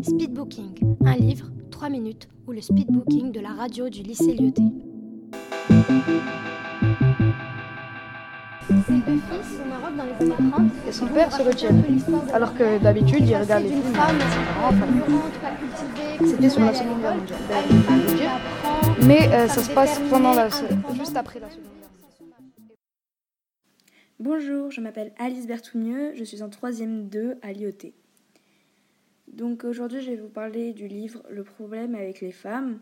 Speedbooking, un livre, 3 minutes, ou le speedbooking de la radio du lycée Lyoté. Ces deux fils au Maroc dans les années 30 Et son père se retient. Alors que d'habitude, il regarde les films. cultivée, C'était sur la Seconde Guerre mondiale. Mais euh, ça se passe pendant la, juste après la Seconde Guerre. Bonjour, je m'appelle Alice Bertougneux, je suis en 3ème 2 à l'IOT. Donc aujourd'hui, je vais vous parler du livre Le problème avec les femmes.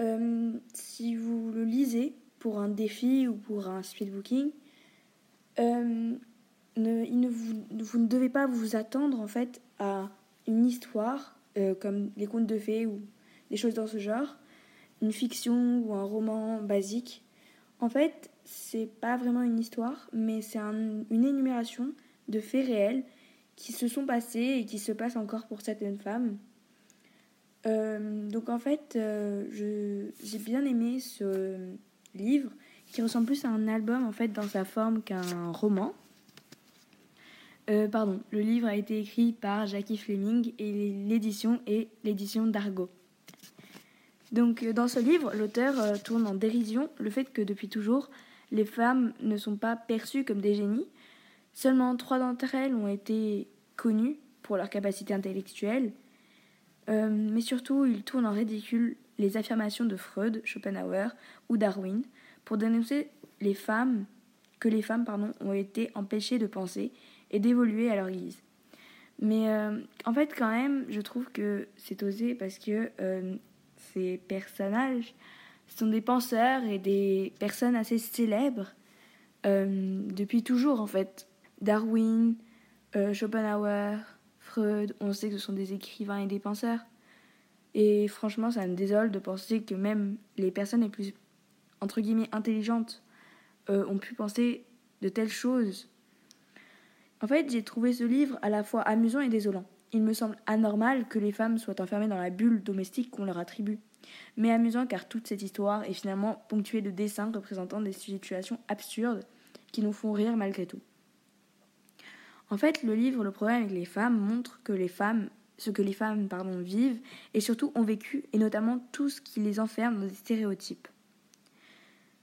Euh, si vous le lisez pour un défi ou pour un speedbooking, euh, il ne vous, ne devez pas vous attendre en fait à une histoire euh, comme les contes de fées ou des choses dans ce genre, une fiction ou un roman basique. En fait, c'est pas vraiment une histoire, mais c'est un- une énumération de faits réels qui se sont passés et qui se passent encore pour certaines femmes. Euh, donc en fait, euh, j'ai bien aimé ce livre qui ressemble plus à un album en fait dans sa forme qu'un roman. Euh, pardon, le livre a été écrit par Jackie Fleming et l'édition est l'édition d'Argo. Donc dans ce livre, l'auteur tourne en dérision le fait que depuis toujours, les femmes ne sont pas perçues comme des génies. Seulement trois d'entre elles ont été connues pour leur capacité intellectuelle. Euh, mais surtout, il tourne en ridicule les affirmations de Freud, Schopenhauer ou Darwin pour dénoncer les femmes, que les femmes pardon, ont été empêchées de penser et d'évoluer à leur guise. Mais euh, en fait, quand même, je trouve que c'est osé parce que euh, ces personnages sont des penseurs et des personnes assez célèbres depuis toujours en fait. Darwin, euh, Schopenhauer, Freud, on sait que ce sont des écrivains et des penseurs. Et franchement, ça me désole de penser que même les personnes les plus, entre guillemets, intelligentes euh, ont pu penser de telles choses. En fait, j'ai trouvé ce livre à la fois amusant et désolant. Il me semble anormal que les femmes soient enfermées dans la bulle domestique qu'on leur attribue. Mais amusant car toute cette histoire est finalement ponctuée de dessins représentant des situations absurdes qui nous font rire malgré tout. En fait, le livre Le problème avec les femmes montre que les femmes, ce que les femmes pardon, vivent et surtout ont vécu, et notamment tout ce qui les enferme dans des stéréotypes.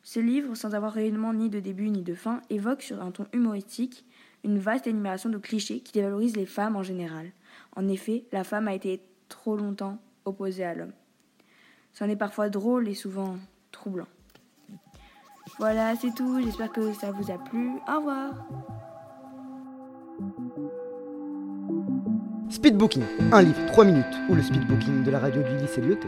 Ce livre, sans avoir réellement ni de début ni de fin, évoque sur un ton humoristique une vaste énumération de clichés qui dévalorisent les femmes en général. En effet, la femme a été trop longtemps opposée à l'homme. C'en est parfois drôle et souvent troublant. Voilà, c'est tout. J'espère que ça vous a plu. Au revoir. Speedbooking, un livre, 3 minutes, ou le speedbooking de la radio du lycée Lyoté.